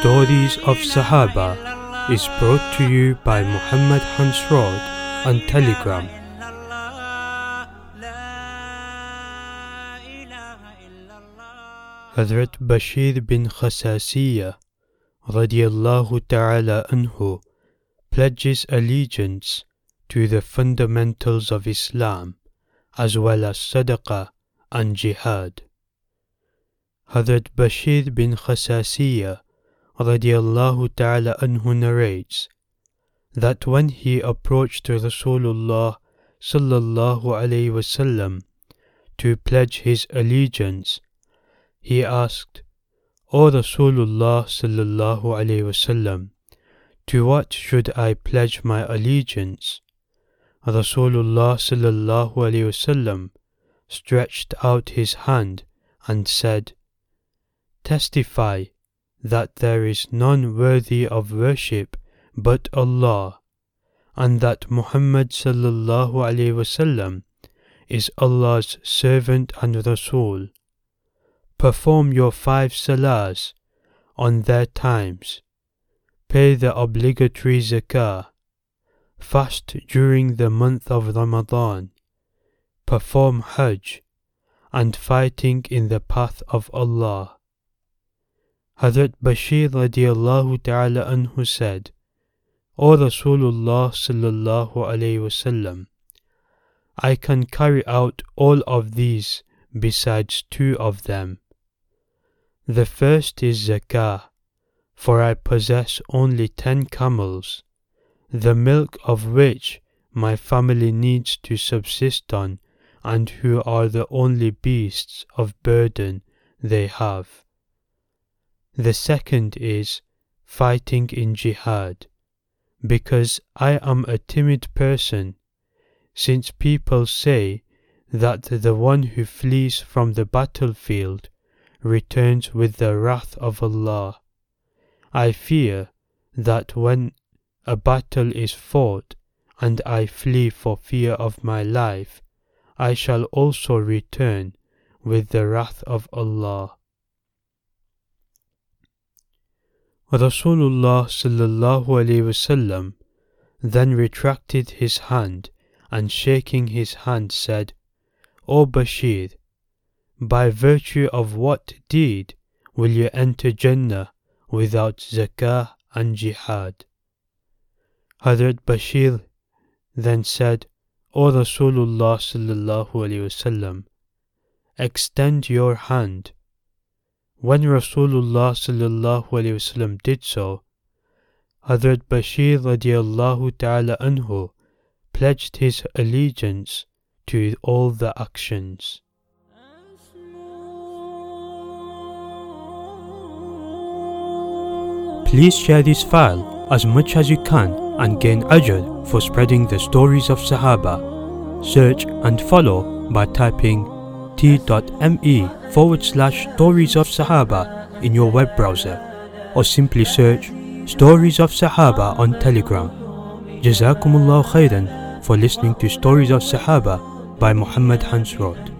Stories of Sahaba is brought to you by Muhammad Hansrod on Telegram. Hazrat Bashir bin Khasasiyya radiallahu ta'ala anhu pledges allegiance to the fundamentals of Islam as well as sadaqah and jihad. Hazrat Bashir bin Khasasiyya radiallahu ta'ala anhu narrates that when he approached Rasulullah sallallahu alayhi wasallam to pledge his allegiance, he asked, O Rasulullah sallallahu alayhi wasallam, to what should I pledge my allegiance? Rasulullah sallallahu alayhi wasallam stretched out his hand and said, Testify that there is none worthy of worship but Allah, and that Muhammad sallallahu alaihi wasallam is Allah's servant and Rasul. Perform your five salahs on their times. Pay the obligatory zakah. Fast during the month of Ramadan. Perform Hajj and fighting in the path of Allah. Hazrat Bashir radiallahu ta'ala anhu said, O Rasulullah sallallahu alayhi wasallam, I can carry out all of these besides two of them. The first is zakah, for I possess only ten camels, the milk of which my family needs to subsist on and who are the only beasts of burden they have. The second is fighting in jihad, because I am a timid person, since people say that the one who flees from the battlefield returns with the wrath of Allah. I fear that when a battle is fought and I flee for fear of my life, I shall also return with the wrath of Allah. Rasulullah sallallahu alaihi wasallam then retracted his hand and shaking his hand said, O Bashir, by virtue of what deed will you enter Jannah without zakah and jihad? Hazrat Bashir then said, O Rasulullah sallallahu alaihi wasallam, extend your hand when Rasulullah sallallahu alayhi wasallam did so, Hazrat Bashir radiallahu ta'ala anhu pledged his allegiance to all the actions. Please share this file as much as you can and gain ajr for spreading the stories of Sahaba. Search and follow by typing bit.me forward slash stories of Sahaba in your web browser or simply search Stories of Sahaba on Telegram. Jazakumullah khairan for listening to Stories of Sahaba by Muhammad Hansrod.